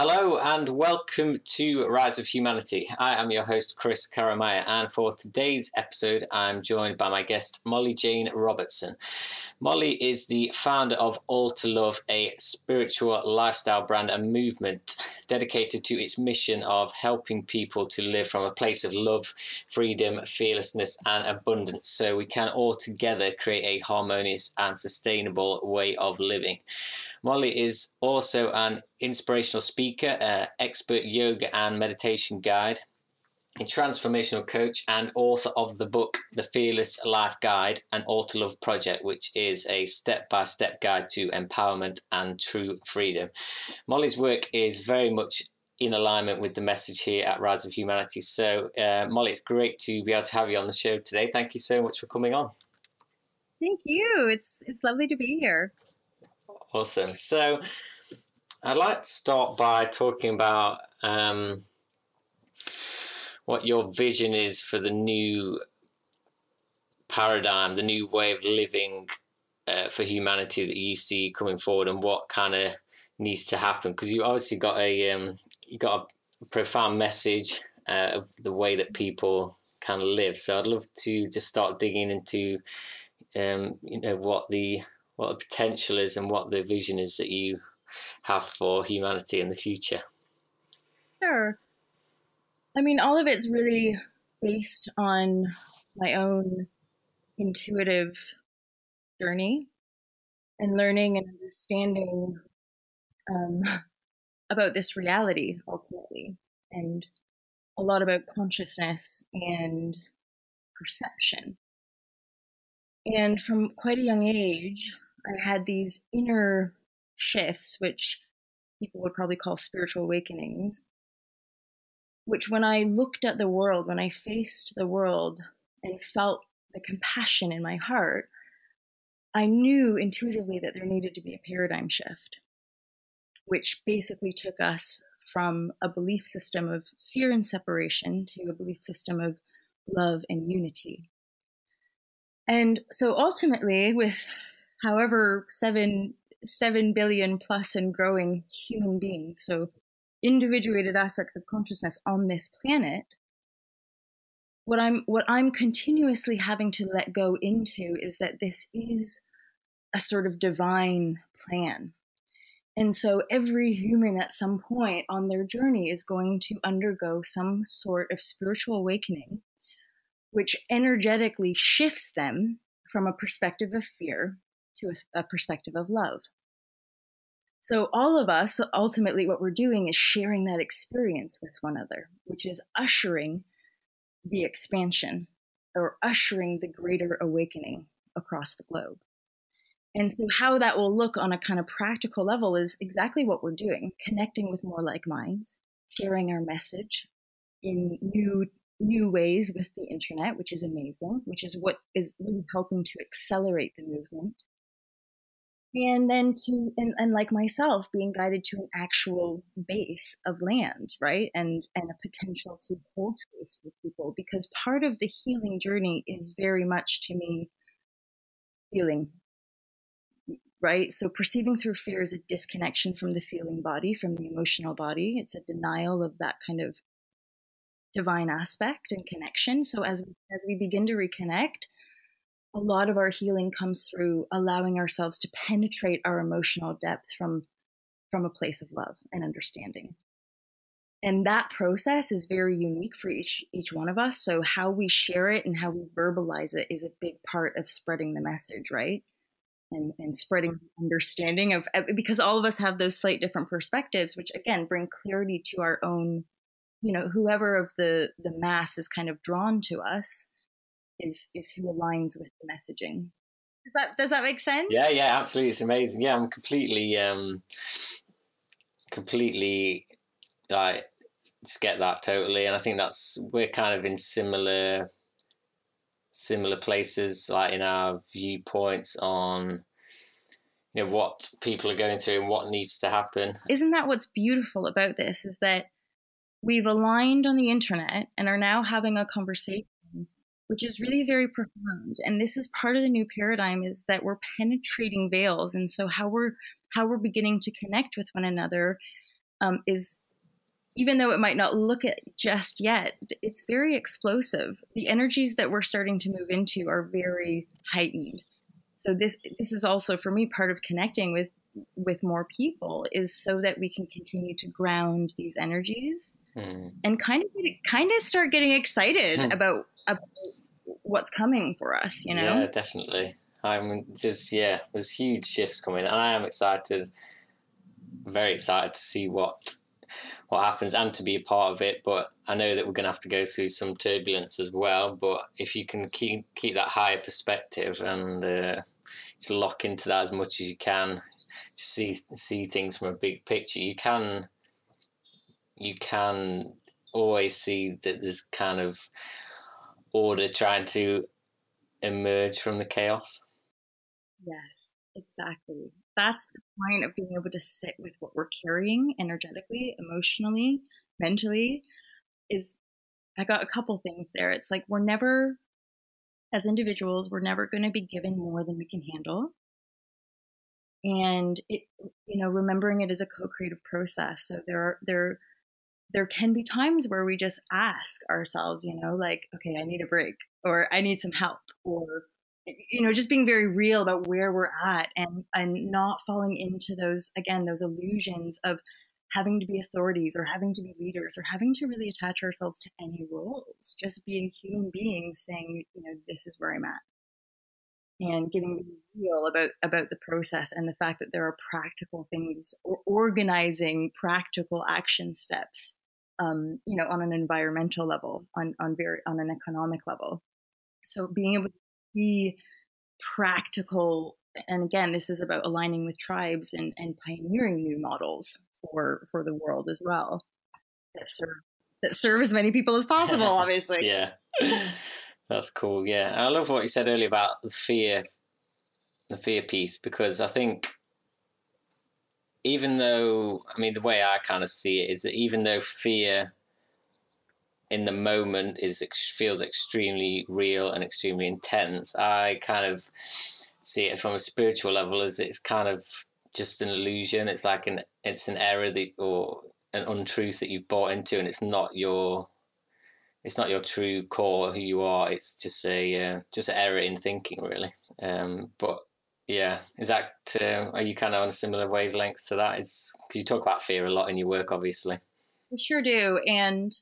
Hello and welcome to Rise of Humanity. I am your host, Chris Karamaya, and for today's episode, I'm joined by my guest, Molly Jane Robertson. Molly is the founder of All to Love, a spiritual lifestyle brand and movement dedicated to its mission of helping people to live from a place of love, freedom, fearlessness, and abundance so we can all together create a harmonious and sustainable way of living. Molly is also an inspirational speaker, uh, expert yoga and meditation guide, a transformational coach, and author of the book The Fearless Life Guide and All to Love Project, which is a step by step guide to empowerment and true freedom. Molly's work is very much in alignment with the message here at Rise of Humanity. So, uh, Molly, it's great to be able to have you on the show today. Thank you so much for coming on. Thank you. It's it's lovely to be here. Awesome. So, I'd like to start by talking about um, what your vision is for the new paradigm, the new way of living uh, for humanity that you see coming forward, and what kind of needs to happen. Because you obviously got a um, you got a profound message uh, of the way that people kind of live. So I'd love to just start digging into um, you know what the what the potential is and what the vision is that you have for humanity in the future. Sure. I mean, all of it's really based on my own intuitive journey and learning and understanding um, about this reality ultimately, and a lot about consciousness and perception. And from quite a young age, I had these inner shifts, which people would probably call spiritual awakenings, which when I looked at the world, when I faced the world and felt the compassion in my heart, I knew intuitively that there needed to be a paradigm shift, which basically took us from a belief system of fear and separation to a belief system of love and unity. And so ultimately, with however seven seven billion plus and growing human beings, so individuated aspects of consciousness on this planet, what I'm what I'm continuously having to let go into is that this is a sort of divine plan. And so every human at some point on their journey is going to undergo some sort of spiritual awakening, which energetically shifts them from a perspective of fear to a, a perspective of love. So, all of us, ultimately, what we're doing is sharing that experience with one another, which is ushering the expansion or ushering the greater awakening across the globe. And so, how that will look on a kind of practical level is exactly what we're doing connecting with more like minds, sharing our message in new new ways with the internet, which is amazing, which is what is really helping to accelerate the movement and then to and, and like myself being guided to an actual base of land right? And and a potential to hold space for people because part of the healing journey is very much to me feeling right? So perceiving through fear is a disconnection from the feeling body from the emotional body. It's a denial of that kind of divine aspect and connection. So as as we begin to reconnect a lot of our healing comes through allowing ourselves to penetrate our emotional depth from from a place of love and understanding. And that process is very unique for each each one of us. So how we share it and how we verbalize it is a big part of spreading the message right? And and spreading understanding of because all of us have those slight different perspectives which again bring clarity to our own you know whoever of the the mass is kind of drawn to us is is who aligns with the messaging. Does that does that make sense? Yeah, yeah, absolutely. It's amazing. Yeah, I'm completely um completely I just get that totally and I think that's we're kind of in similar similar places like in our viewpoints on you know what people are going through and what needs to happen. Isn't that what's beautiful about this is that we've aligned on the internet and are now having a conversation which is really very profound. And this is part of the new paradigm is that we're penetrating veils. And so how we're how we're beginning to connect with one another um, is even though it might not look at just yet, it's very explosive. The energies that we're starting to move into are very heightened. So this this is also for me part of connecting with with more people is so that we can continue to ground these energies mm. and kind of kind of start getting excited hmm. about, about what's coming for us. You know, yeah, definitely. I'm just yeah, there's huge shifts coming, and I am excited, very excited to see what what happens and to be a part of it. But I know that we're going to have to go through some turbulence as well. But if you can keep keep that higher perspective and uh, lock into that as much as you can, to see see things from a big picture, you can you can always see that there's kind of order trying to emerge from the chaos. Yes, exactly that's the point of being able to sit with what we're carrying energetically, emotionally, mentally. Is I got a couple things there. It's like we're never, as individuals, we're never going to be given more than we can handle. And it, you know, remembering it as a co-creative process. So there, are, there, there can be times where we just ask ourselves, you know, like, okay, I need a break, or I need some help, or you know just being very real about where we're at and and not falling into those again those illusions of having to be authorities or having to be leaders or having to really attach ourselves to any roles. Just being human beings saying you know this is where i'm at. And getting real about about the process and the fact that there are practical things or organizing practical action steps um, you know on an environmental level on on very on an economic level. So being able to be practical and again this is about aligning with tribes and, and pioneering new models for for the world as well that serve that serve as many people as possible obviously. Yeah. That's cool yeah. I love what you said earlier about the fear the fear piece because i think even though i mean the way i kind of see it is that even though fear in the moment is feels extremely real and extremely intense. I kind of see it from a spiritual level as it's kind of just an illusion. It's like an it's an error that or an untruth that you've bought into, and it's not your it's not your true core who you are. It's just a uh, just an error in thinking, really. Um, but yeah, is that uh, are you kind of on a similar wavelength to that? Is because you talk about fear a lot in your work, obviously. We sure do, and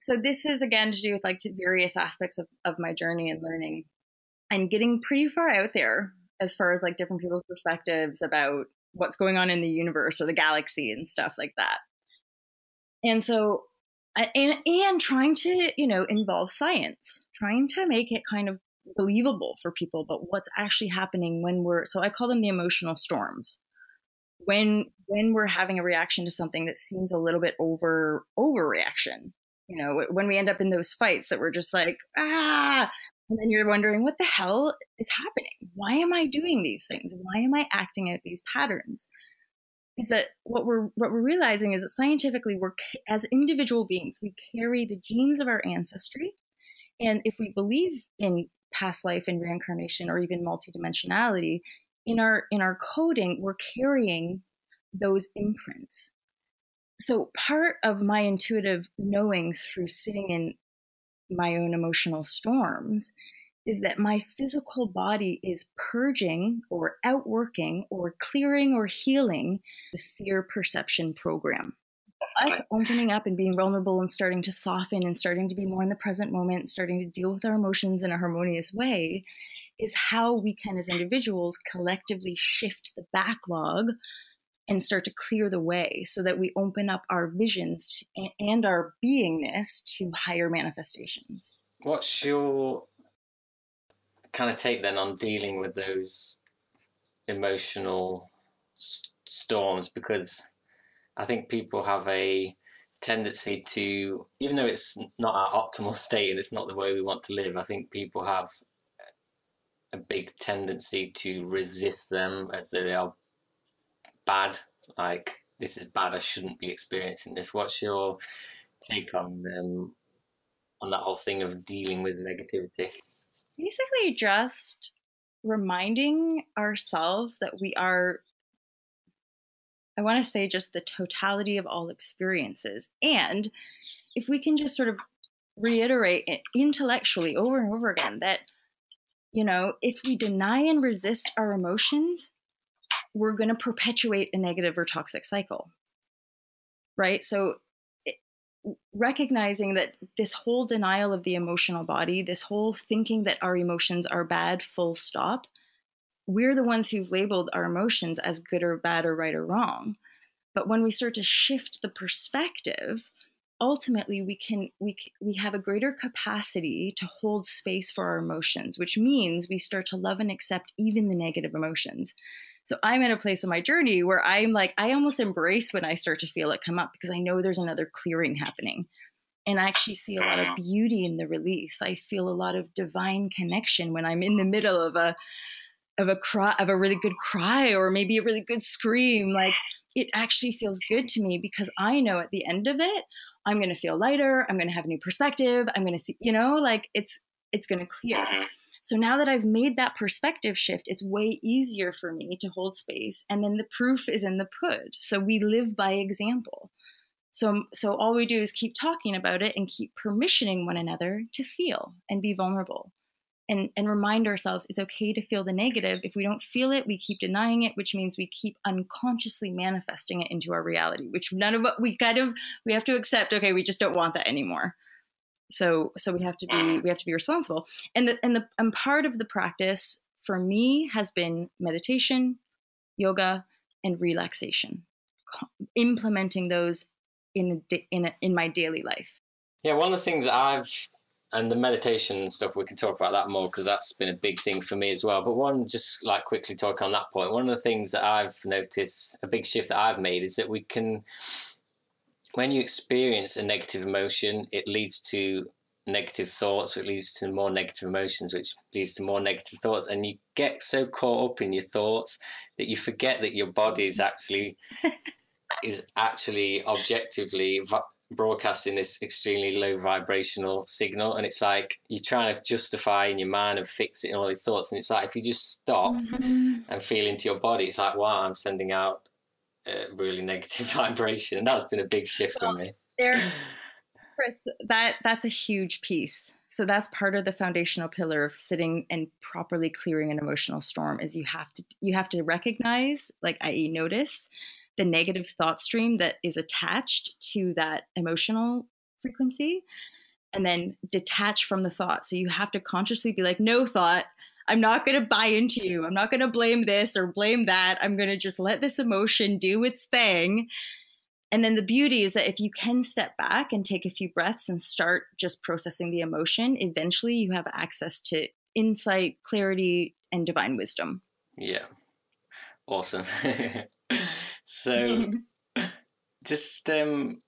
so this is again to do with like various aspects of, of my journey and learning and getting pretty far out there as far as like different people's perspectives about what's going on in the universe or the galaxy and stuff like that. And so and and trying to, you know, involve science, trying to make it kind of believable for people but what's actually happening when we're so I call them the emotional storms. When when we're having a reaction to something that seems a little bit over overreaction you know, when we end up in those fights that we're just like, ah, and then you're wondering, what the hell is happening? Why am I doing these things? Why am I acting out these patterns? Is that what we're what we're realizing is that scientifically, we're as individual beings, we carry the genes of our ancestry, and if we believe in past life and reincarnation, or even multidimensionality, in our in our coding, we're carrying those imprints so part of my intuitive knowing through sitting in my own emotional storms is that my physical body is purging or outworking or clearing or healing the fear perception program. Us opening up and being vulnerable and starting to soften and starting to be more in the present moment, starting to deal with our emotions in a harmonious way is how we can, as individuals, collectively shift the backlog and start to clear the way so that we open up our visions to, and our beingness to higher manifestations. What's your kind of take then on dealing with those emotional storms? Because I think people have a tendency to, even though it's not our optimal state and it's not the way we want to live, I think people have a big tendency to resist them as they are bad. Like this is bad. I shouldn't be experiencing this. What's your take on um, on that whole thing of dealing with negativity? Basically, just reminding ourselves that we are I want to say just the totality of all experiences. And if we can just sort of reiterate intellectually over and over again that, you know, if we deny and resist our emotions, we're going to perpetuate a negative or toxic cycle. Right. So, recognizing that this whole denial of the emotional body, this whole thinking that our emotions are bad, full stop, we're the ones who've labeled our emotions as good or bad or right or wrong. But when we start to shift the perspective, ultimately we can we we have a greater capacity to hold space for our emotions, which means we start to love and accept even the negative emotions. So I'm in a place in my journey where I'm like I almost embrace when I start to feel it come up because I know there's another clearing happening. And I actually see a lot of mm-hmm. beauty in the release. I feel a lot of divine connection when I'm in the middle of a of a cry of a really good cry or maybe a really good scream like it actually feels good to me because i know at the end of it i'm going to feel lighter i'm going to have a new perspective i'm going to see you know like it's it's going to clear. Mm-hmm. so now that i've made that perspective shift it's way easier for me to hold space and then the proof is in the put. So we live by example. So so all we do is keep talking about it and keep permissioning one another to feel and be vulnerable and and remind ourselves it's okay to feel the negative. If we don't feel it we keep denying it which means we keep unconsciously manifesting it into our reality which none of we kind of we have to accept okay we just don't want that anymore. So so we have to be we have to be responsible. And the and the and part of the practice for me has been meditation yoga and relaxation implementing those in a, in a, in my daily life. Yeah one of the things i've and the meditation stuff we can talk about that more because that's been a big thing for me as well. But one just like quickly talk on that point. One of the things that i've noticed a big shift that i've made is that we can when you experience a negative emotion it leads to negative thoughts it leads to more negative emotions which leads to more negative thoughts and you get so caught up in your thoughts that you forget that your body is actually is actually objectively broadcasting this extremely low vibrational signal and it's like you're trying to justify in your mind and fix it and all these thoughts and it's like if you just stop mm-hmm. and feel into your body it's like wow i'm sending out a really negative vibration. And that's been a big shift well, for me. there chris that that's a huge piece. So that's part of the foundational pillar of sitting and properly clearing an emotional storm is you have to you have to recognize like i.e notice the negative thought stream that is attached to that emotional frequency and then detach from the thought. So you have to consciously be like, no thought, I'm not going to buy into you. I'm not going to blame this or blame that. I'm going to just let this emotion do its thing. And then the beauty is that if you can step back and take a few breaths and start just processing the emotion, eventually you have access to insight, clarity, and divine wisdom. Yeah. Awesome. So, just um,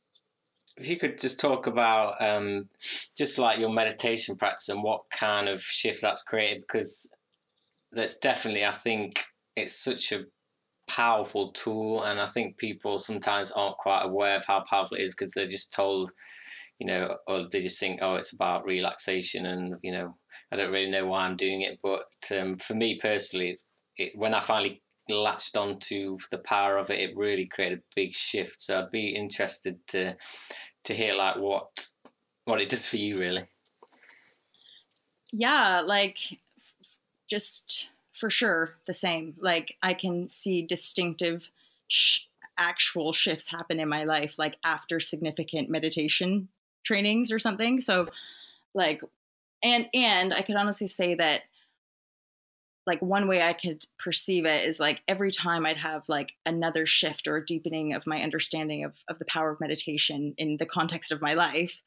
if you could just talk about um, just like your meditation practice and what kind of shift that's created, because that's definitely, I think, it's such a powerful tool, and I think people sometimes aren't quite aware of how powerful it is because they're just told, you know, or they just think, oh, it's about relaxation, and you know, I don't really know why I'm doing it. But um, for me personally, it, when I finally latched onto the power of it, it really created a big shift. So I'd be interested to to hear like what what it does for you, really. Yeah, like just for sure the same. Like I can see distinctive sh- actual shifts happen in my life, like after significant meditation trainings or something. So, like, and and I could honestly say that like one way I could perceive it is like every time I'd have like another shift or a deepening of my understanding of, of the power of meditation in the context of my life,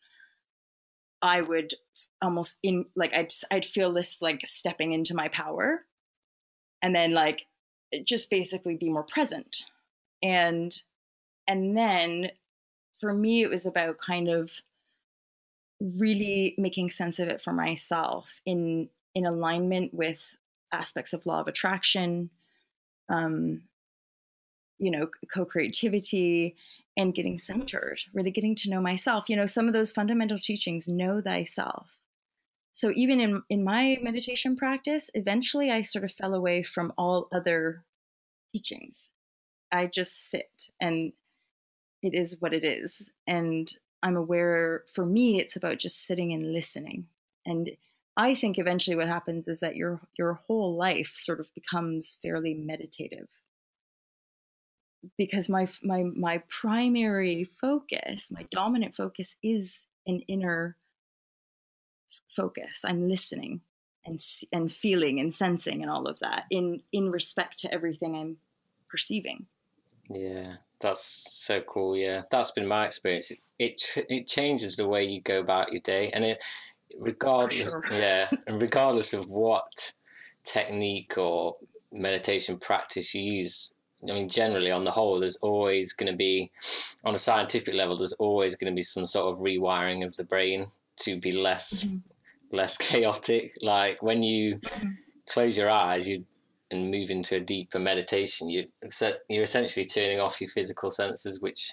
I would almost in like I'd I'd feel this like stepping into my power and then like just basically be more present. And and then for me it was about kind of really making sense of it for myself in in alignment with aspects of law of attraction, um, you know, co creativity, and getting centered, really getting to know myself. You know, some of those fundamental teachings know thyself. So even in, in my meditation practice, eventually I sort of fell away from all other teachings I just sit and it is what it is. And I'm aware for me, it's about just sitting and listening. And I think eventually what happens is that your your whole life sort of becomes fairly meditative. Because my my my primary focus, my dominant focus is an inner focus. I'm listening and and feeling and sensing and all of that in in respect to everything I'm perceiving. Yeah, that's so cool. Yeah, that's been my experience. It it, it changes the way you go about your day, and it regardless, sure. yeah, and regardless of what technique or meditation practice you use. I mean, generally, on the whole, there's always going to be, on a scientific level, there's always going to be some sort of rewiring of the brain to be less mm-hmm. less chaotic. Like when you mm-hmm. close your eyes, you and move into a deeper meditation, you you're essentially turning off your physical senses, which,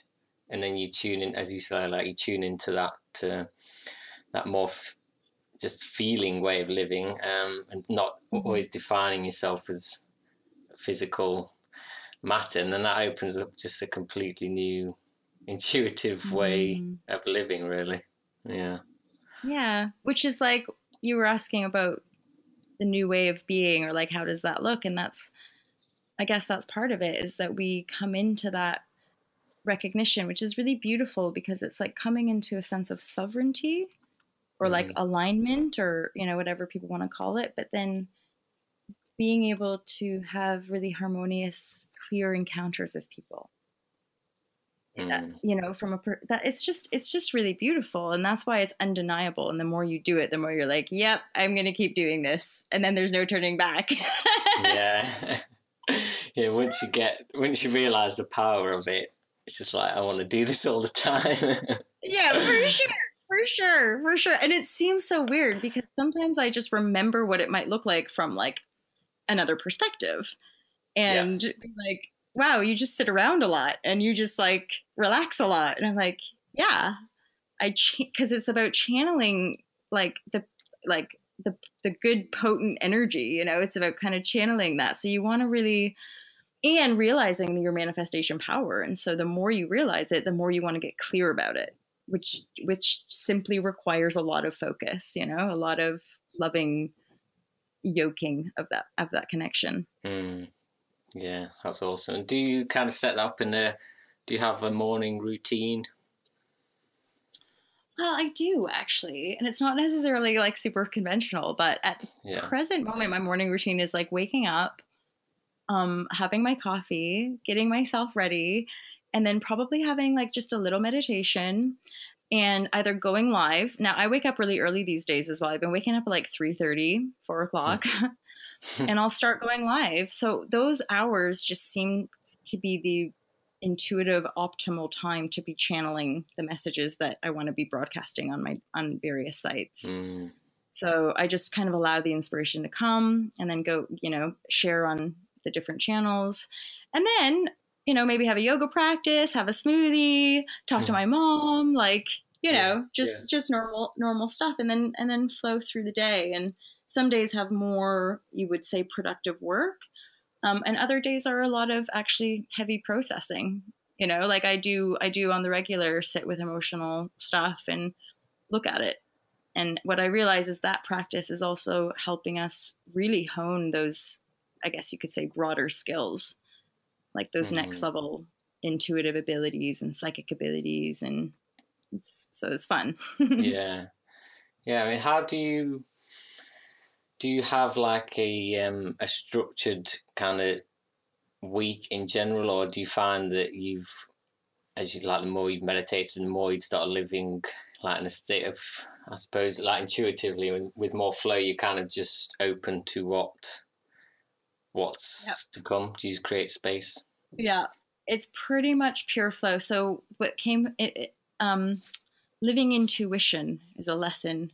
and then you tune in, as you say, like you tune into that uh, that more f- just feeling way of living, um, and not mm-hmm. always defining yourself as physical matter, and then that opens up just a completely new, intuitive way of living, really. Yeah. Yeah, which is like you were asking about the new way of being or like how does that look and that's i guess that's part of it is that we come into that recognition which is really beautiful because it's like coming into a sense of sovereignty or like mm-hmm. alignment or you know whatever people want to call it but then being able to have really harmonious clear encounters with people. Mm. you know from a per- that it's just it's just really beautiful and that's why it's undeniable and the more you do it the more you're like yep i'm gonna keep doing this and then there's no turning back. Yeah. Yeah once you get once you realize the power of it it's just like i want to do this all the time. Yeah for sure for sure for sure and it seems so weird because sometimes i just remember what it might look like from like another perspective and yeah. like wow, you just sit around a lot and you just like relax a lot. And I'm like, yeah, I, because ch- it's about channeling like the, like the, the good potent energy, you know, it's about kind of channeling that. So you want to really, and realizing your manifestation power. And so the more you realize it, the more you want to get clear about it, which, which simply requires a lot of focus, you know, a lot of loving yoking of that, of that connection. Mm. Yeah, that's awesome. Do you kind of set that up in a? Do you have a morning routine? Well, I do actually, and it's not necessarily like super conventional, but at yeah. present moment, my morning routine is like waking up, um, having my coffee, getting myself ready, and then probably having like just a little meditation and either going live. Now I wake up really early these days as well. I've been waking up at like 3 30, 4 o'clock. and I'll start going live. So those hours just seem to be the intuitive optimal time to be channeling the messages that I want to be broadcasting on my on various sites. Mm. So I just kind of allow the inspiration to come and then go, you know, share on the different channels. And then, you know, maybe have a yoga practice, have a smoothie, talk mm. to my mom, like, you know, just yeah. just normal normal stuff and then and then flow through the day and some days have more, you would say, productive work. Um, and other days are a lot of actually heavy processing. You know, like I do, I do on the regular sit with emotional stuff and look at it. And what I realize is that practice is also helping us really hone those, I guess you could say, broader skills, like those mm-hmm. next level intuitive abilities and psychic abilities. And it's, so it's fun. yeah. Yeah. I mean, how do you do you have like a um, a structured kind of week in general, or do you find that you've, as you like, the more you meditate, the more you start living like in a state of, I suppose, like intuitively with more flow, you're kind of just open to what what's yep. to come. Do you create space? Yeah, it's pretty much pure flow. So what came, it, it, um, living intuition is a lesson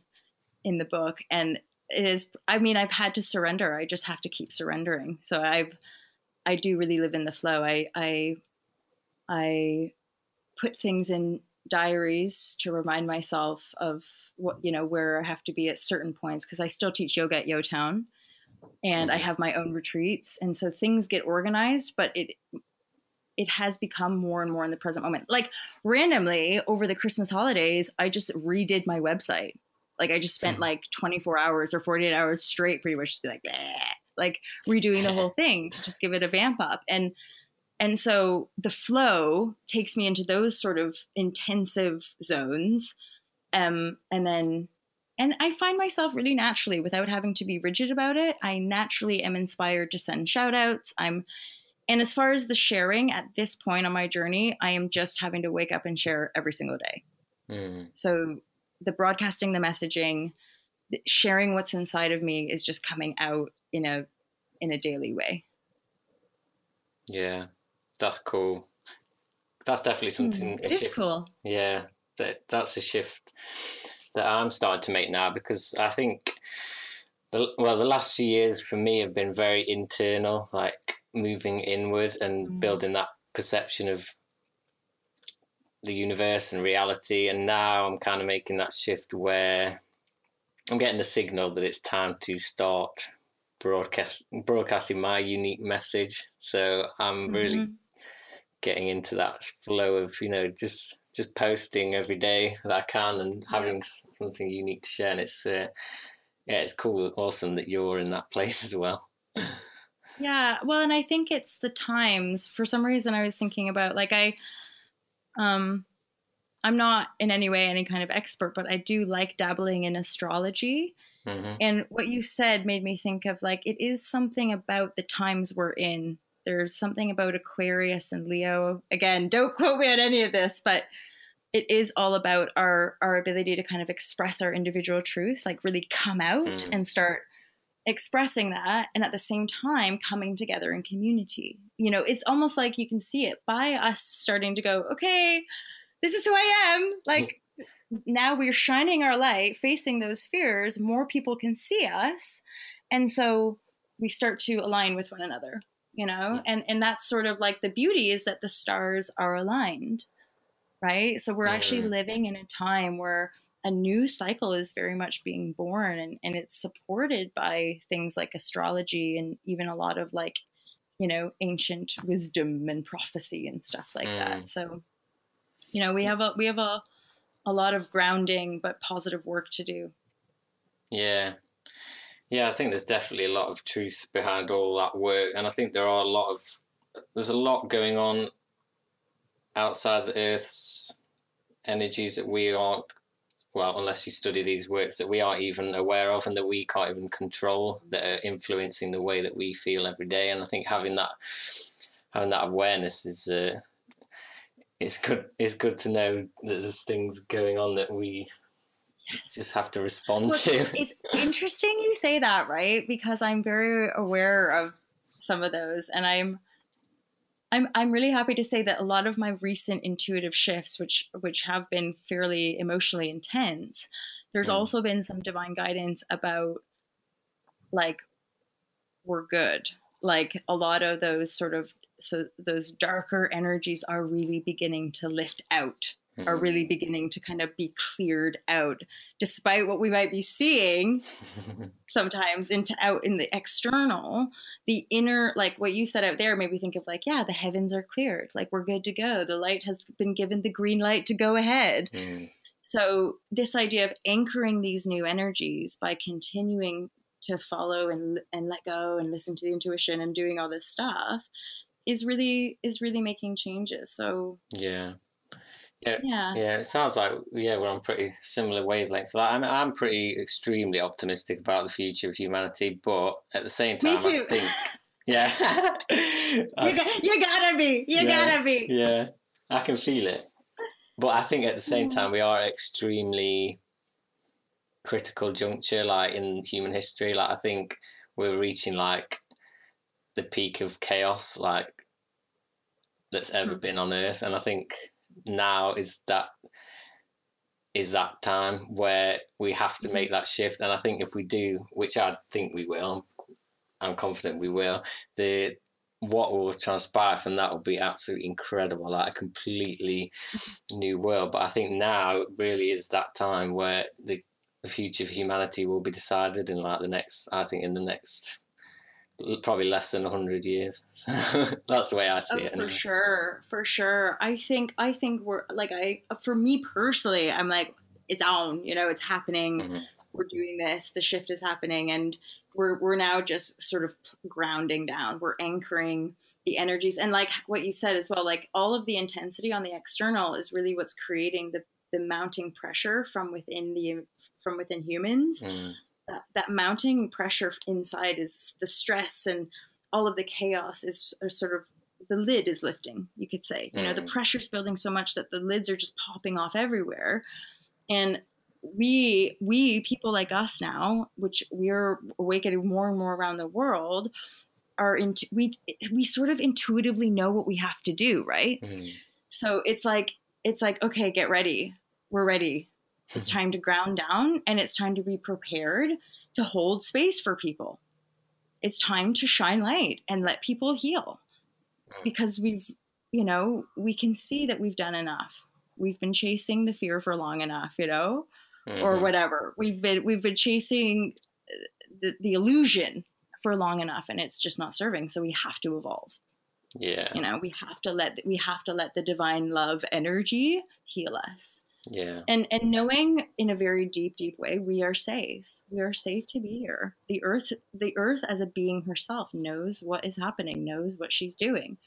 in the book, and it is i mean i've had to surrender i just have to keep surrendering so i've i do really live in the flow i i i put things in diaries to remind myself of what you know where i have to be at certain points because i still teach yoga at yotown and i mm-hmm. have my own retreats and so things get organized but it it has become more and more in the present moment. Like randomly over the Christmas holidays, I just redid my website. Like I just spent mm. like 24 hours or 48 hours straight, pretty much just be like, Bleh, like redoing the whole thing to just give it a vamp up. And and so the flow takes me into those sort of intensive zones. Um, and then and I find myself really naturally without having to be rigid about it. I naturally am inspired to send shout outs. I'm and as far as the sharing at this point on my journey, I am just having to wake up and share every single day. Mm. So the broadcasting, the messaging, sharing what's inside of me is just coming out in a in a daily way. Yeah, that's cool. That's definitely hmm, something. Mm, it is cool. Yeah, that that's a shift that I'm starting to make now because I think the well the last few years for me have been very internal, like moving inward and mm. building that perception of the universe and reality. And now I'm kind of making that shift where I'm getting the signal that it's time to start broadcast broadcasting my unique message. So I'm mm-hmm. really getting into that flow of you know just just posting every day that I can and having yeah. something unique to share. And it's uh, yeah, it's cool, awesome that you're in that place as well. Yeah, well, and I think it's the times. For some reason, I was thinking about like I, um, I'm not in any way any kind of expert, but I do like dabbling in astrology. Mm-hmm. And what you said made me think of like it is something about the times we're in. There's something about Aquarius and Leo. Again, don't quote me on any of this, but it is all about our our ability to kind of express our individual truth, like really come out mm. and start expressing that and at the same time coming together in community. You know, it's almost like you can see it by us starting to go, okay, this is who I am. Like now we're shining our light, facing those fears, more people can see us. And so we start to align with one another, you know? And and that's sort of like the beauty is that the stars are aligned. Right? So we're actually living in a time where a new cycle is very much being born and, and it's supported by things like astrology and even a lot of like you know ancient wisdom and prophecy and stuff like mm. that so you know we have a we have a a lot of grounding but positive work to do. Yeah. Yeah i think there's definitely a lot of truth behind all that work and i think there are a lot of there's a lot going on outside the earth's energies that we aren't well, unless you study these works that we aren't even aware of and that we can't even control that are influencing the way that we feel every day. And I think having that having that awareness is uh, it's good. It's good to know that there's things going on that we yes. just have to respond well, to. It's interesting you say that, right? Because I'm very aware of some of those, and I'm I'm I'm really happy to say that a lot of my recent intuitive shifts, which which have been fairly emotionally intense, there's mm. also been some divine guidance about like we're good. Like a lot of those sort of so those darker energies are really beginning to lift out mm-hmm. are really beginning to kind of be cleared out, despite what we might be seeing sometimes into out in the external. The inner, like what you said out there, made me think of like, yeah, the heavens are cleared, like we're good to go. The light has been given the green light to go ahead. Mm. So this idea of anchoring these new energies by continuing to follow and and let go and listen to the intuition and doing all this stuff is really is really making changes so yeah yeah, yeah, yeah. It sounds like yeah, we're on pretty similar wavelengths. Like, I'm I'm pretty extremely optimistic about the future of humanity, but at the same time, Me too. I think yeah, you, got, you gotta be, you yeah, gotta be. Yeah, I can feel it, but I think at the same time we are extremely critical juncture, like in human history. Like I think we're reaching like the peak of chaos, like that's ever hmm. been on Earth, and I think now is that is that time where we have to make mm-hmm. that shift and i think if we do which i think we will i'm confident we will the what will transpire from that will be absolutely incredible like a completely new world but i think now really is that time where the, the future of humanity will be decided in like the next i think in the next probably less than 100 years. So that's the way i see oh, it for anyway. sure for sure. I think i think we're like i for me personally i'm like it's on you know it's happening. Mm-hmm. we're doing this the shift is happening and we're we're now just sort of grounding down. We're anchoring the energies and like what you said as well like all of the intensity on the external is really what's creating the the mounting pressure from within the from within humans. Mm that, that mounting pressure inside is the stress and all of the chaos is sort of the lid is lifting you could say. You know the mm. pressure's building so much that the lids are just popping off everywhere. And we we people like us now which we're awakening more and more around the world are into we we sort of intuitively know what we have to do right? Mm. so it's like it's like okay get ready. We're ready it's mm-hmm. time to ground down and it's time to be prepared to hold space for people. It's time to shine light and let people heal mm. because we've, you know, we can see that we've done enough. We've been chasing the fear for long enough, you know, mm-hmm. or whatever. We've been we've been chasing uh, the, the illusion for long enough and it's just not serving, so we have to evolve. Yeah. You know, we have to let we have to let the divine love energy heal us. Yeah. And and knowing in a very deep, deep way, we are safe. We are safe to be here. The earth the earth as a being herself knows what is happening, knows what she's doing.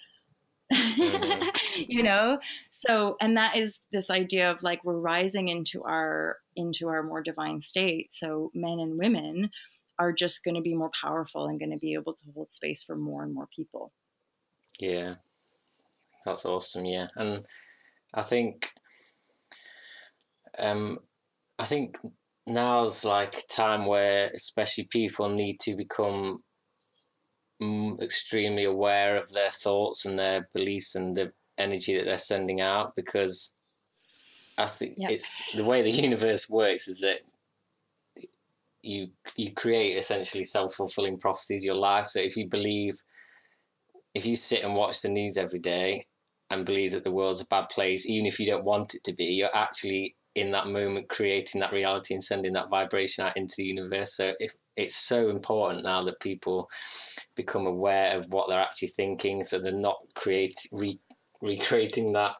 Mm-hmm. you know? So and that is this idea of like we're rising into our into our more divine state. So men and women are just going to be more powerful and going to be able to hold space for more and more people. Yeah. That's awesome, yeah. And I think um, I think now's like a time where especially people need to become extremely aware of their thoughts and their beliefs and the energy that they're sending out because I think yep. it's the way the universe works is that you you create essentially self-fulfilling prophecies your life so if you believe if you sit and watch the news every day and believe that the world's a bad place even if you don't want it to be you're actually in that moment creating that reality and sending that vibration out into the universe. So if it's so important now that people become aware of what they're actually thinking so they're not create re, recreating that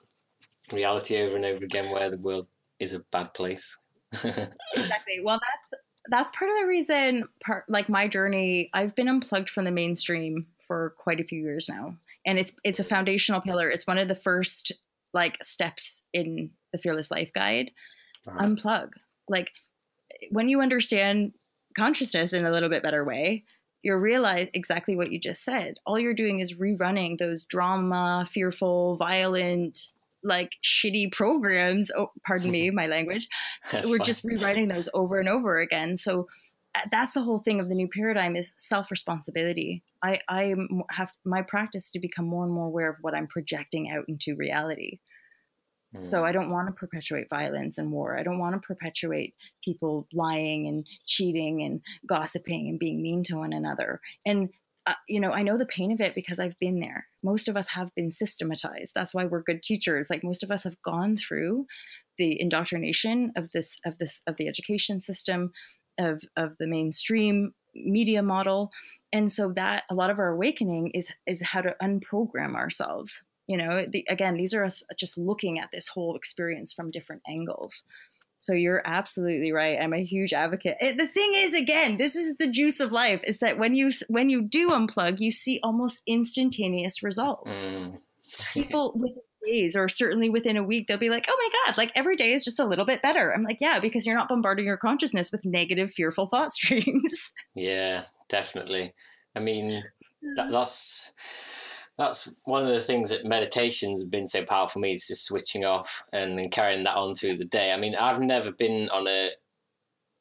reality over and over again where the world is a bad place. Exactly. Well that's that's part of the reason part like my journey i've been unplugged from the mainstream for quite a few years now. And it's it's a foundational pillar. It's one of the first like steps in the Fearless Life Guide, uh-huh. unplug. Like when you understand consciousness in a little bit better way, you realize exactly what you just said. All you're doing is rerunning those drama, fearful, violent, like shitty programs. Oh, pardon me, my language. We're fine. just rewriting those over and over again. So uh, that's the whole thing of the new paradigm is self responsibility. I I have my practice to become more and more aware of what I'm projecting out into reality. So I don't want to perpetuate violence and war. I don't want to perpetuate people lying and cheating and gossiping and being mean to one another. And uh, you know, I know the pain of it because I've been there. Most of us have been systematized. That's why we're good teachers. Like most of us have gone through the indoctrination of this of this of the education system of of the mainstream media model and so that a lot of our awakening is is how to unprogram ourselves you know the, again these are us just looking at this whole experience from different angles. So you're absolutely right. I'm a huge advocate. It, the thing is again this is the juice of life is that when you when you do unplug you see almost instantaneous results. Mm. people within days or certainly within a week they'll be like oh my god like every day is just a little bit better. I'm like yeah because you're not bombarding your consciousness with negative fearful thought streams. Yeah definitely. I mean that, that's that's one of the things that meditation's been so powerful for me is just switching off and then carrying that on through the day. I mean, I've never been on a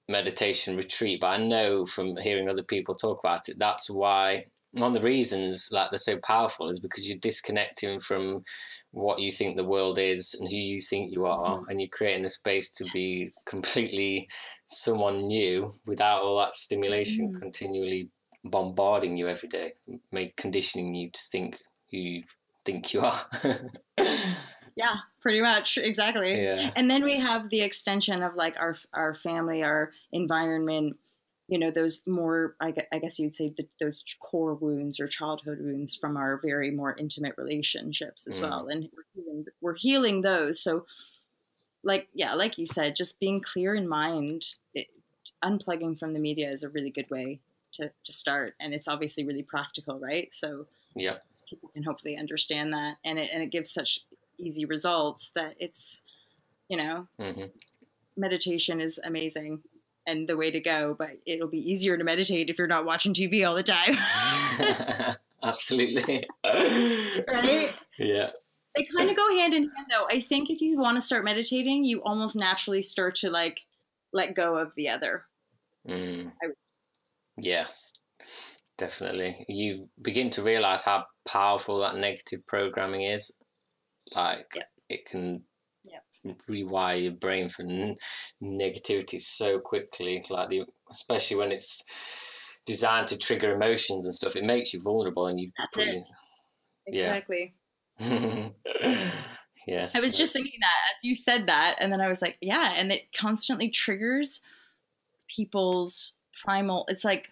meditation retreat, but I know from hearing other people talk about it, that's why one of the reasons like they're so powerful is because you're disconnecting from what you think the world is and who you think you are mm-hmm. and you're creating the space to be completely someone new without all that stimulation mm-hmm. continually bombarding you every day, make conditioning you to think who you think you are. yeah, pretty much, exactly. Yeah. And then we have the extension of like our our family, our environment, you know those more i guess you'd say the, those core wounds or childhood wounds from our very more intimate relationships as mm. well and we're healing, we're healing those so like yeah like you said just being clear in mind it, unplugging from the media is a really good way to, to start and it's obviously really practical right so yeah people can hopefully understand that and it, and it gives such easy results that it's you know mm-hmm. meditation is amazing and the way to go, but it'll be easier to meditate if you're not watching TV all the time. Absolutely. right? Yeah. They kind of go hand in hand though. I think if you want to start meditating, you almost naturally start to like let go of the other. Mm. I- yes. Definitely. You begin to realize how powerful that negative programming is. Like yeah. it can rewire your brain for n- negativity so quickly like the especially when it's designed to trigger emotions and stuff it makes you vulnerable and you that's it exactly yes i was just thinking that as you said that and then i was like yeah and it constantly triggers people's primal it's like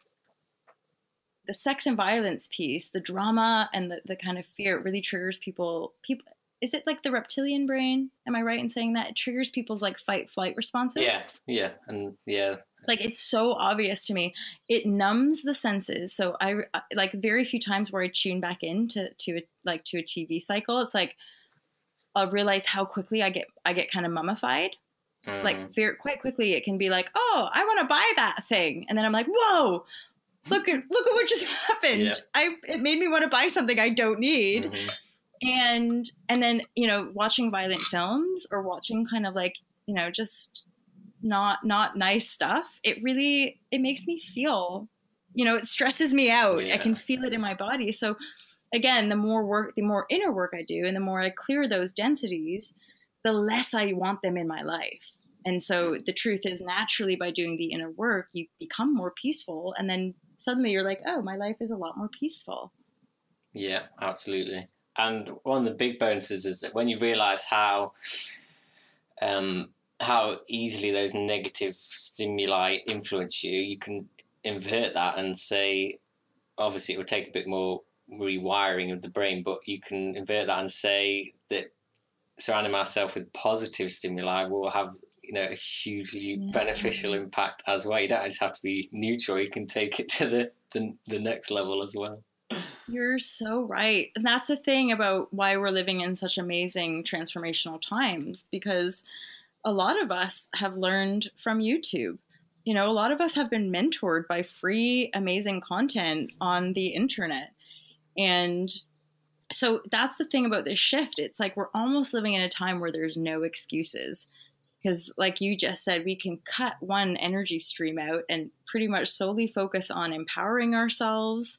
the sex and violence piece the drama and the, the kind of fear it really triggers people people is it like the reptilian brain? Am I right in saying that it triggers people's like fight flight responses? Yeah, yeah, and yeah. Like it's so obvious to me. It numbs the senses. So I like very few times where I tune back in to to a, like to a TV cycle. It's like I'll realize how quickly I get I get kind of mummified. Mm. Like very quite quickly, it can be like, oh, I want to buy that thing, and then I'm like, whoa, look at look at what just happened. Yeah. I it made me want to buy something I don't need. Mm-hmm and and then you know watching violent films or watching kind of like you know just not not nice stuff it really it makes me feel you know it stresses me out yeah. i can feel it in my body so again the more work the more inner work i do and the more i clear those densities the less i want them in my life. And so the truth is naturally by doing the inner work you become more peaceful and then suddenly you're like oh my life is a lot more peaceful. Yeah absolutely. And one of the big bonuses is that when you realize how um, how easily those negative stimuli influence you, you can invert that and say, obviously, it would take a bit more rewiring of the brain, but you can invert that and say that surrounding myself with positive stimuli will have you know a hugely yeah. beneficial impact as well. You don't just have to be neutral; you can take it to the the, the next level as well. You're so right. And that's the thing about why we're living in such amazing transformational times because a lot of us have learned from YouTube. You know, a lot of us have been mentored by free, amazing content on the internet. And so that's the thing about this shift. It's like we're almost living in a time where there's no excuses. Because, like you just said, we can cut one energy stream out and pretty much solely focus on empowering ourselves,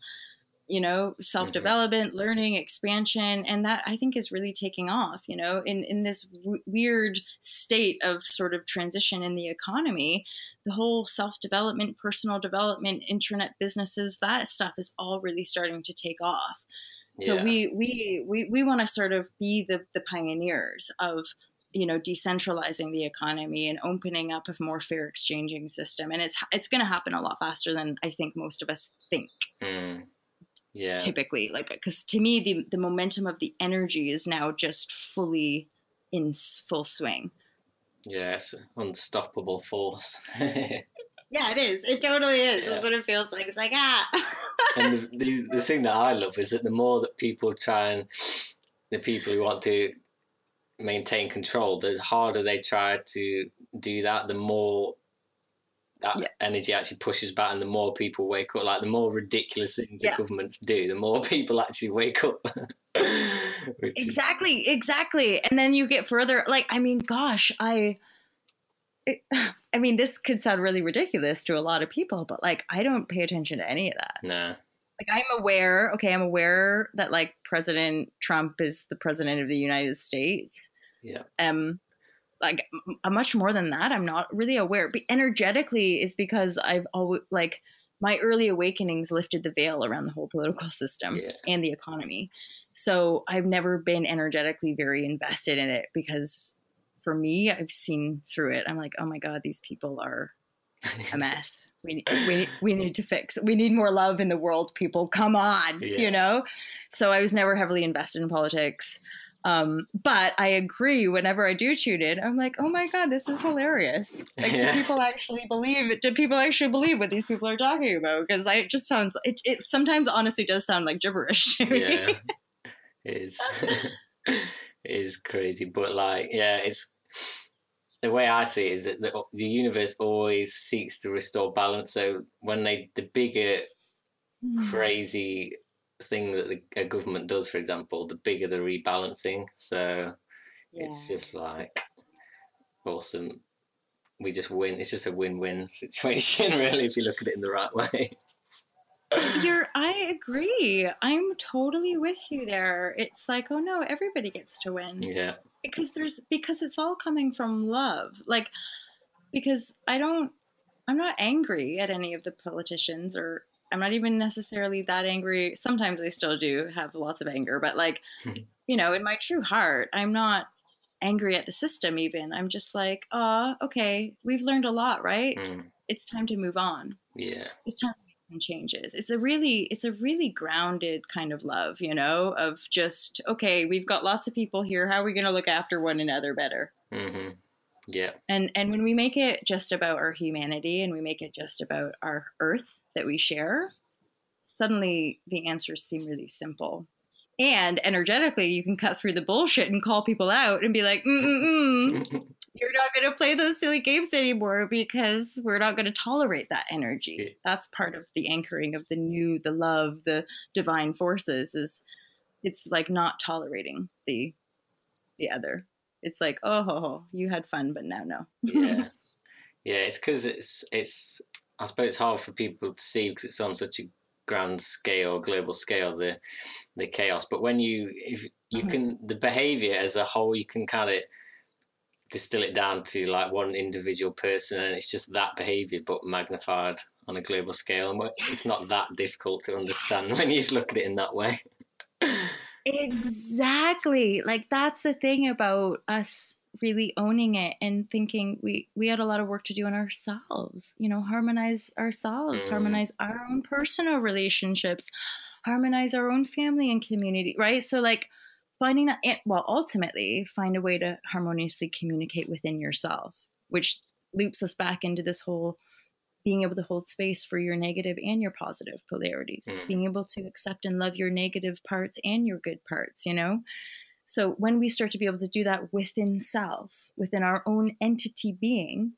you know self development mm-hmm. learning expansion and that i think is really taking off you know in in this w- weird state of sort of transition in the economy the whole self development personal development internet businesses that stuff is all really starting to take off so yeah. we we we, we want to sort of be the the pioneers of you know decentralizing the economy and opening up a more fair exchanging system and it's it's going to happen a lot faster than i think most of us think mm yeah. typically like because to me the the momentum of the energy is now just fully in full swing. Yes unstoppable force. Yeah it is. It totally is. Yeah. that's what it feels like. It's like ah. And the, the, the thing that i love is that the more that people try and the people who want to maintain control the harder they try to do that the more that yeah. energy actually pushes back and the more people wake up like the more ridiculous things yeah. the governments do the more people actually wake up. Exactly is... exactly. And then you get further like i mean gosh i it, i mean this could sound really ridiculous to a lot of people but like i don't pay attention to any of that. Nah. Like i'm aware okay i'm aware that like president trump is the president of the united states. Yeah. Um like much more than that i'm not really aware. But energetically is because i've always like my early awakenings lifted the veil around the whole political system yeah. and the economy. So i've never been energetically very invested in it because for me i've seen through it. I'm like oh my god these people are a mess. We, we, we need to fix. We need more love in the world people. Come on yeah. you know? So i was never heavily invested in politics um, but I agree. Whenever I do tune in, I'm like, oh my god, this is hilarious. Like, yeah. do people actually believe? it? Do people actually believe what these people are talking about? Because it just sounds. It, it sometimes honestly does sound like gibberish. yeah, it is. it is crazy, but like, yeah, it's the way I see it is that the, the universe always seeks to restore balance. So when they the bigger mm. crazy thing that the, a government does, for example, the bigger the rebalancing. So yeah. it's just like awesome. We just win. It's just a win-win situation, really, if you look at it in the right way. You're I agree. I'm totally with you there. It's like, oh no, everybody gets to win. Yeah. Because there's because it's all coming from love. Like because I don't I'm not angry at any of the politicians or I'm not even necessarily that angry. Sometimes I still do have lots of anger, but like, you know, in my true heart, I'm not angry at the system even. I'm just like, oh, okay, we've learned a lot, right? Mm. It's time to move on. Yeah. It's time to make some changes. It's a really, it's a really grounded kind of love, you know, of just, okay, we've got lots of people here. How are we going to look after one another better? Mm-hmm. Yeah. And and when we make it just about our humanity and we make it just about our earth that we share, suddenly the answers seem really simple. And energetically, you can cut through the bullshit and call people out and be like, Mm-mm-mm, "You're not going to play those silly games anymore because we're not going to tolerate that energy." That's part of the anchoring of the new, the love, the divine forces. Is it's like not tolerating the the other it's like, oh, you had fun, but now no. yeah, yeah. It's because it's it's. I suppose it's hard for people to see because it's on such a grand scale, global scale, the the chaos. But when you if you mm-hmm. can the behavior as a whole, you can kind of distill it down to like one individual person, and it's just that behavior, but magnified on a global scale. And yes. it's not that difficult to understand yes. when you look at it in that way. Exactly. Like that's the thing about us really owning it and thinking we we had a lot of work to do on ourselves. You know, harmonize ourselves, mm. harmonize our own personal relationships, harmonize our own family and community, right? So like finding that well ultimately find a way to harmoniously communicate within yourself, which loops us back into this whole being able to hold space for your negative and your positive polarities, mm. being able to accept and love your negative parts and your good parts, you know? So when we start to be able to do that within self, within our own entity being,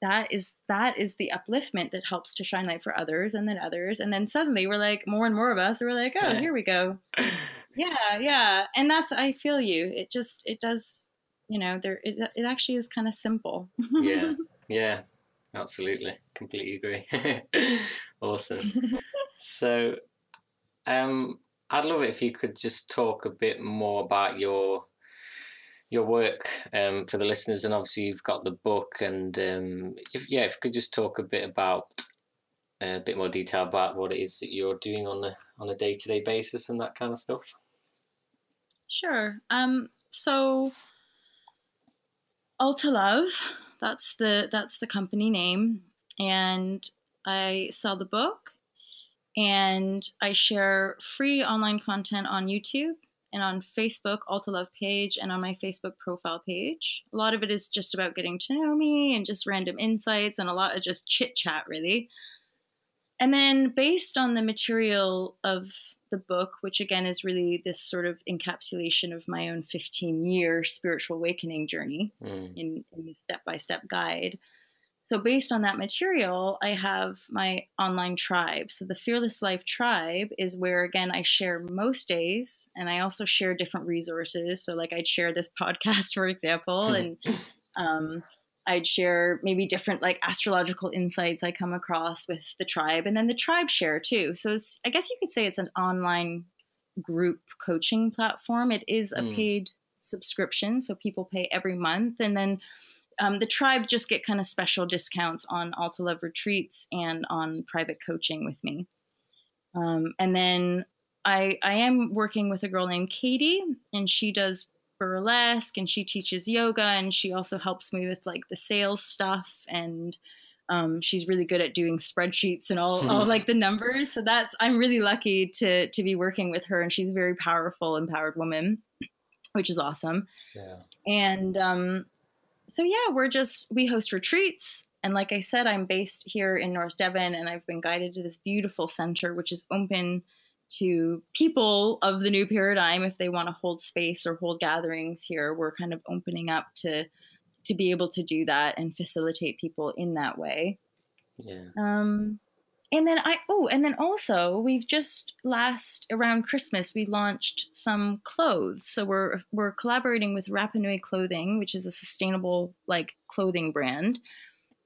that is that is the upliftment that helps to shine light for others and then others. And then suddenly we're like more and more of us we're like oh here we go. Yeah yeah. And that's i feel you. It just it does you know there it, it actually is kind of simple. Yeah. Yeah. Absolutely. Completely agree. Awesome. So um i'd love it if you could just talk a bit more about your your work um, for the listeners. And obviously you've got the book and um, if, yeah if you could just talk a bit about uh, a bit more detail about what it is that you're doing on a on a day-to-day basis and that kind of stuff. Sure. Um so Alta Love that's the that's the company name, and I sell the book, and I share free online content on YouTube and on Facebook, Alta Love page, and on my Facebook profile page. A lot of it is just about getting to know me and just random insights, and a lot of just chit chat, really. And then, based on the material of the book, which again is really this sort of encapsulation of my own 15 year spiritual awakening journey mm. in, in step by step guide. So, based on that material, I have my online tribe. So, the Fearless Life Tribe is where, again, I share most days and I also share different resources. So, like, I'd share this podcast, for example, and um, I'd share maybe different like astrological insights I come across with the tribe, and then the tribe share too. So it's, I guess you could say it's an online group coaching platform. It is a mm. paid subscription, so people pay every month, and then um, the tribe just get kind of special discounts on Alta Love retreats and on private coaching with me. Um, and then I I am working with a girl named Katie, and she does burlesque and she teaches yoga and she also helps me with like the sales stuff and um, she's really good at doing spreadsheets and all, all like the numbers. So that's I'm really lucky to to be working with her, and she's a very powerful, empowered woman, which is awesome. Yeah. And um, so yeah, we're just we host retreats, and like I said, I'm based here in North Devon, and I've been guided to this beautiful center, which is open to people of the new paradigm if they want to hold space or hold gatherings here. We're kind of opening up to to be able to do that and facilitate people in that way. Yeah. Um, and then I oh, and then also we've just last around Christmas we launched some clothes. So we're we're collaborating with Rapanui Clothing, which is a sustainable like clothing brand.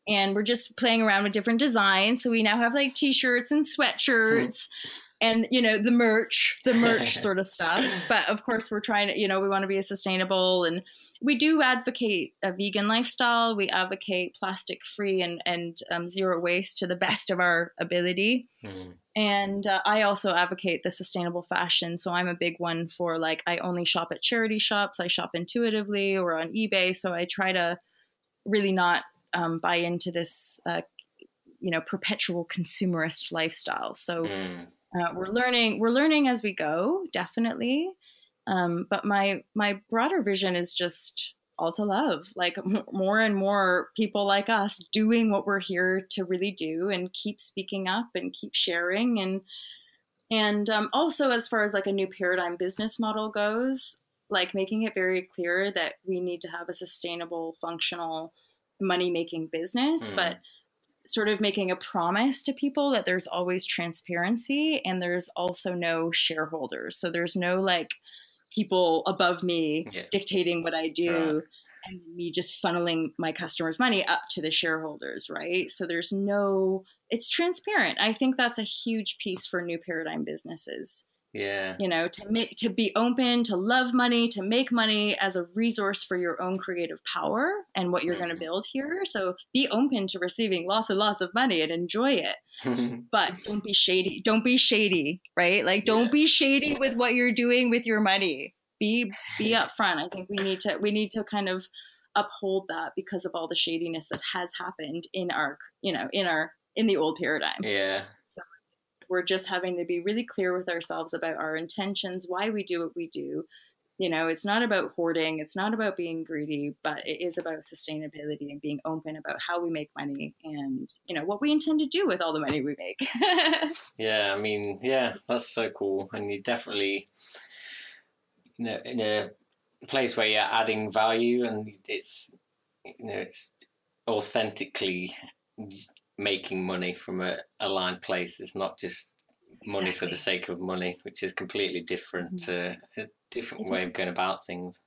And we're just playing around with different designs. So we now have like t-shirts and sweatshirts and you know the merch, the merch sort of stuff. But of course we're trying to, you know, we want to be a sustainable and we do advocate a vegan lifestyle. We advocate plastic free and, and um, zero waste to the best of our ability. Mm. And uh, I also advocate the sustainable fashion. So I'm a big one for like, I only shop at charity shops, I shop intuitively or on eBay. So I try to really not um, buy into this, uh, you know, perpetual consumerist lifestyle. So mm. uh, we're learning, we're learning as we go, definitely. Um, but my my broader vision is just all to love, like m- more and more people like us doing what we're here to really do, and keep speaking up and keep sharing, and and um, also as far as like a new paradigm business model goes, like making it very clear that we need to have a sustainable, functional, money making business, mm. but sort of making a promise to people that there's always transparency and there's also no shareholders. So there's no like people above me yeah. dictating what I do. And me just funneling my customers' money up to the shareholders, right? So there's no, it's transparent. I think that's a huge piece for new paradigm businesses yeah. You know, to make to be open, to love money, to make money as a resource for your own creative power and what you're mm-hmm. going to build here. So be open to receiving lots and lots of money and enjoy it. but don't be shady. Don't be shady, right? Like don't yeah. be shady with what you're doing with your money. Be be upfront. I think we need to we need to kind of uphold that because of all the shadiness that has happened in our, you know, in our in the old paradigm. Yeah. We're just having to be really clear with ourselves about our intentions, why we do what we do. You know, it's not about hoarding, it's not about being greedy, but it is about sustainability and being open about how we make money and, you know, what we intend to do with all the money we make. yeah, I mean, yeah, that's so cool. And you definitely, you know, in a place where you're adding value and it's, you know, it's authentically making money from a aligned place. It's not just money exactly. for the sake of money, which is completely different mm-hmm. to a different it way is. of going about things.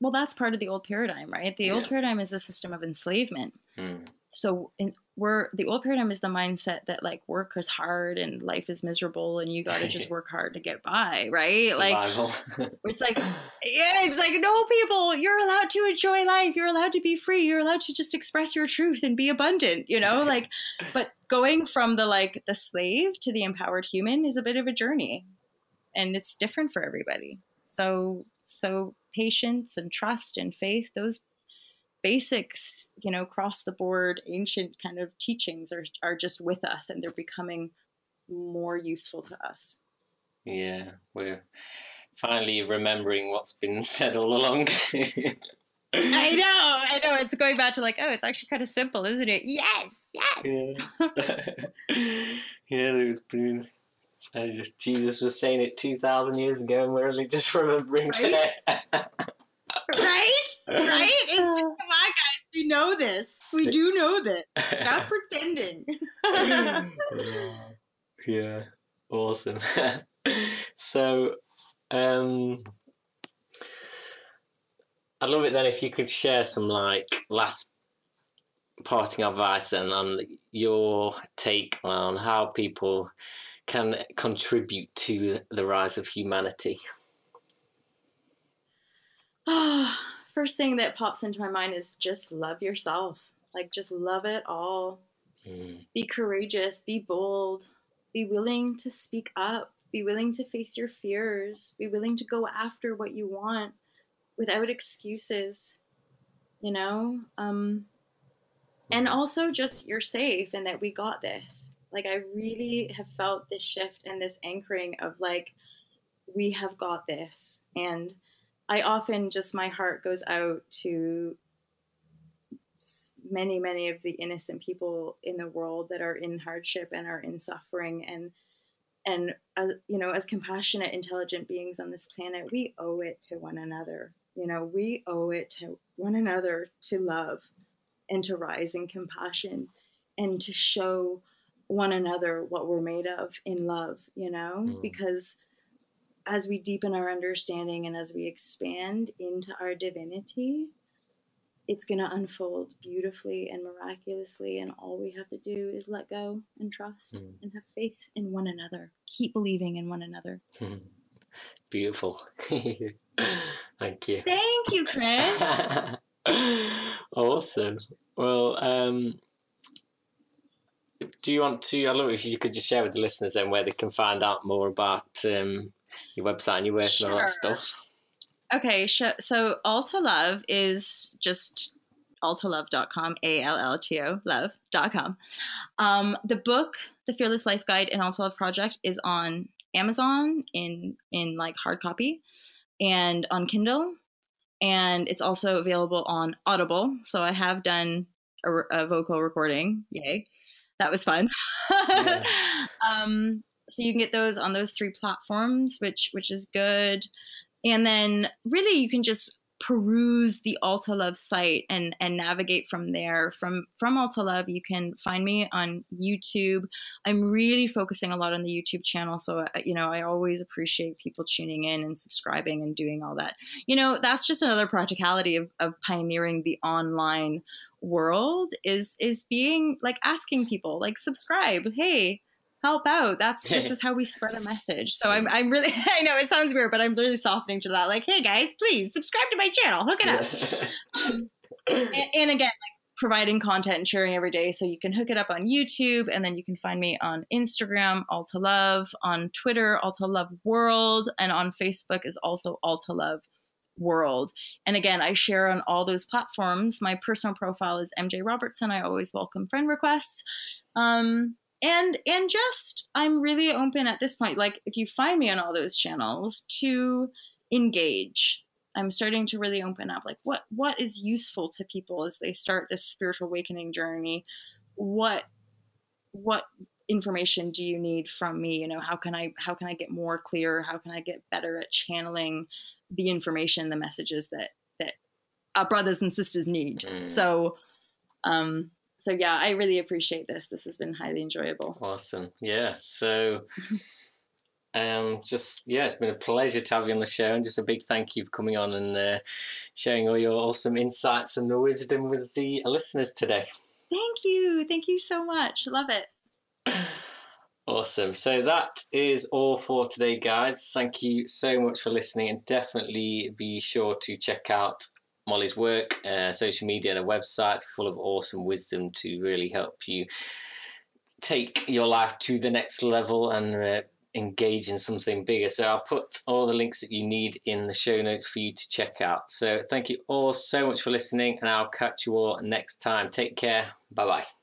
Well, that's part of the old paradigm, right? The yeah. old paradigm is a system of enslavement. Mm so in, we're the old paradigm is the mindset that like work is hard and life is miserable and you got to just work hard to get by right? Survival. like it's like yeah it's like no people you're allowed to enjoy life. You're allowed to be free. You're allowed to just express your truth and be abundant you know? Like but going from the like the slave to the empowered human is a bit of a journey and it's different for everybody. So so patience and trust and faith those basics, you know, across the board ancient kind of teachings are, are just with us and they're becoming more useful to us. Yeah, we're finally remembering what's been said all along. I know, I know. It's going back to like, oh, it's actually kind of simple, isn't it? Yes, yes. Yeah, yeah it was brilliant. Jesus was saying it 2,000 years ago, and we're only just remembering right? today. Right? Right? It's, come on, guys. We know this. We do know this. Not pretending. yeah. yeah. Awesome. so, um, I'd love it then if you could share some like last parting advice and on your take on how people can contribute to the rise of humanity. Oh, first thing that pops into my mind is just love yourself. Like, just love it all. Mm. Be courageous, be bold, be willing to speak up, be willing to face your fears, be willing to go after what you want without excuses. You know, um, and also just you're safe and that we got this like i really have felt this shift and this anchoring of like we have got this and i often just my heart goes out to many many of the innocent people in the world that are in hardship and are in suffering and and as, you know as compassionate intelligent beings on this planet we owe it to one another you know we owe it to one another to love and to rise in compassion and to show one another what we're made of in love you know mm. because as we deepen our understanding and as we expand into our divinity it's going to unfold beautifully and miraculously and all we have to do is let go and trust mm. and have faith in one another. Keep believing in one another. Beautiful. Thank you. Thank you chris. Awesome. Well um do you want to? I don't know if you could just share with the listeners then where they can find out more about um, your website and your work sure. and all that stuff. Okay, so Alto Love is just alltolove.com, A L L T O love.com. Um, the book, The Fearless Life Guide and Alto Love Project, is on Amazon in in like hard copy and on Kindle, and it's also available on Audible. So I have done a, a vocal recording, yay! That was fun. Yeah. um, so you can get those on those three platforms, which which is good. And then really you can just peruse the Alto Love site and and navigate from there. From from Alto Love, you can find me on YouTube. I'm really focusing a lot on the YouTube channel, so uh, you know I always appreciate people tuning in and subscribing and doing all that. You know that's just another practicality of of pioneering the online world is is being like asking people like subscribe hey help out. That's this is how we spread a message. So I'm I'm really I know it sounds weird, but I'm really softening to that. Like, hey guys, please subscribe to my channel. Hook it up. um, and, and again, like providing content and sharing every day. So you can hook it up on YouTube, and then you can find me on Instagram, Alta Love, on Twitter, Alta Love World, and on Facebook is also Alta Love World. And again, I share on all those platforms. My personal profile is MJ Robertson. I always welcome friend requests. Um, and and just i'm really open at this point like if you find me on all those channels to engage i'm starting to really open up like what what is useful to people as they start this spiritual awakening journey what what information do you need from me you know how can i how can i get more clear how can i get better at channeling the information the messages that that our brothers and sisters need mm. so um so yeah, I really appreciate this. This has been highly enjoyable. Awesome. Yeah. So um just yeah, it's been a pleasure to have you on the show and just a big thank you for coming on and uh, sharing all your awesome insights and wisdom with the listeners today. Thank you. Thank you so much. Love it. Awesome. So that is all for today, guys. Thank you so much for listening, and definitely be sure to check out Molly's work, uh, social media, and a website full of awesome wisdom to really help you take your life to the next level and uh, engage in something bigger. So I'll put all the links that you need in the show notes for you to check out. So thank you all so much for listening, and I'll catch you all next time. Take care. Bye bye.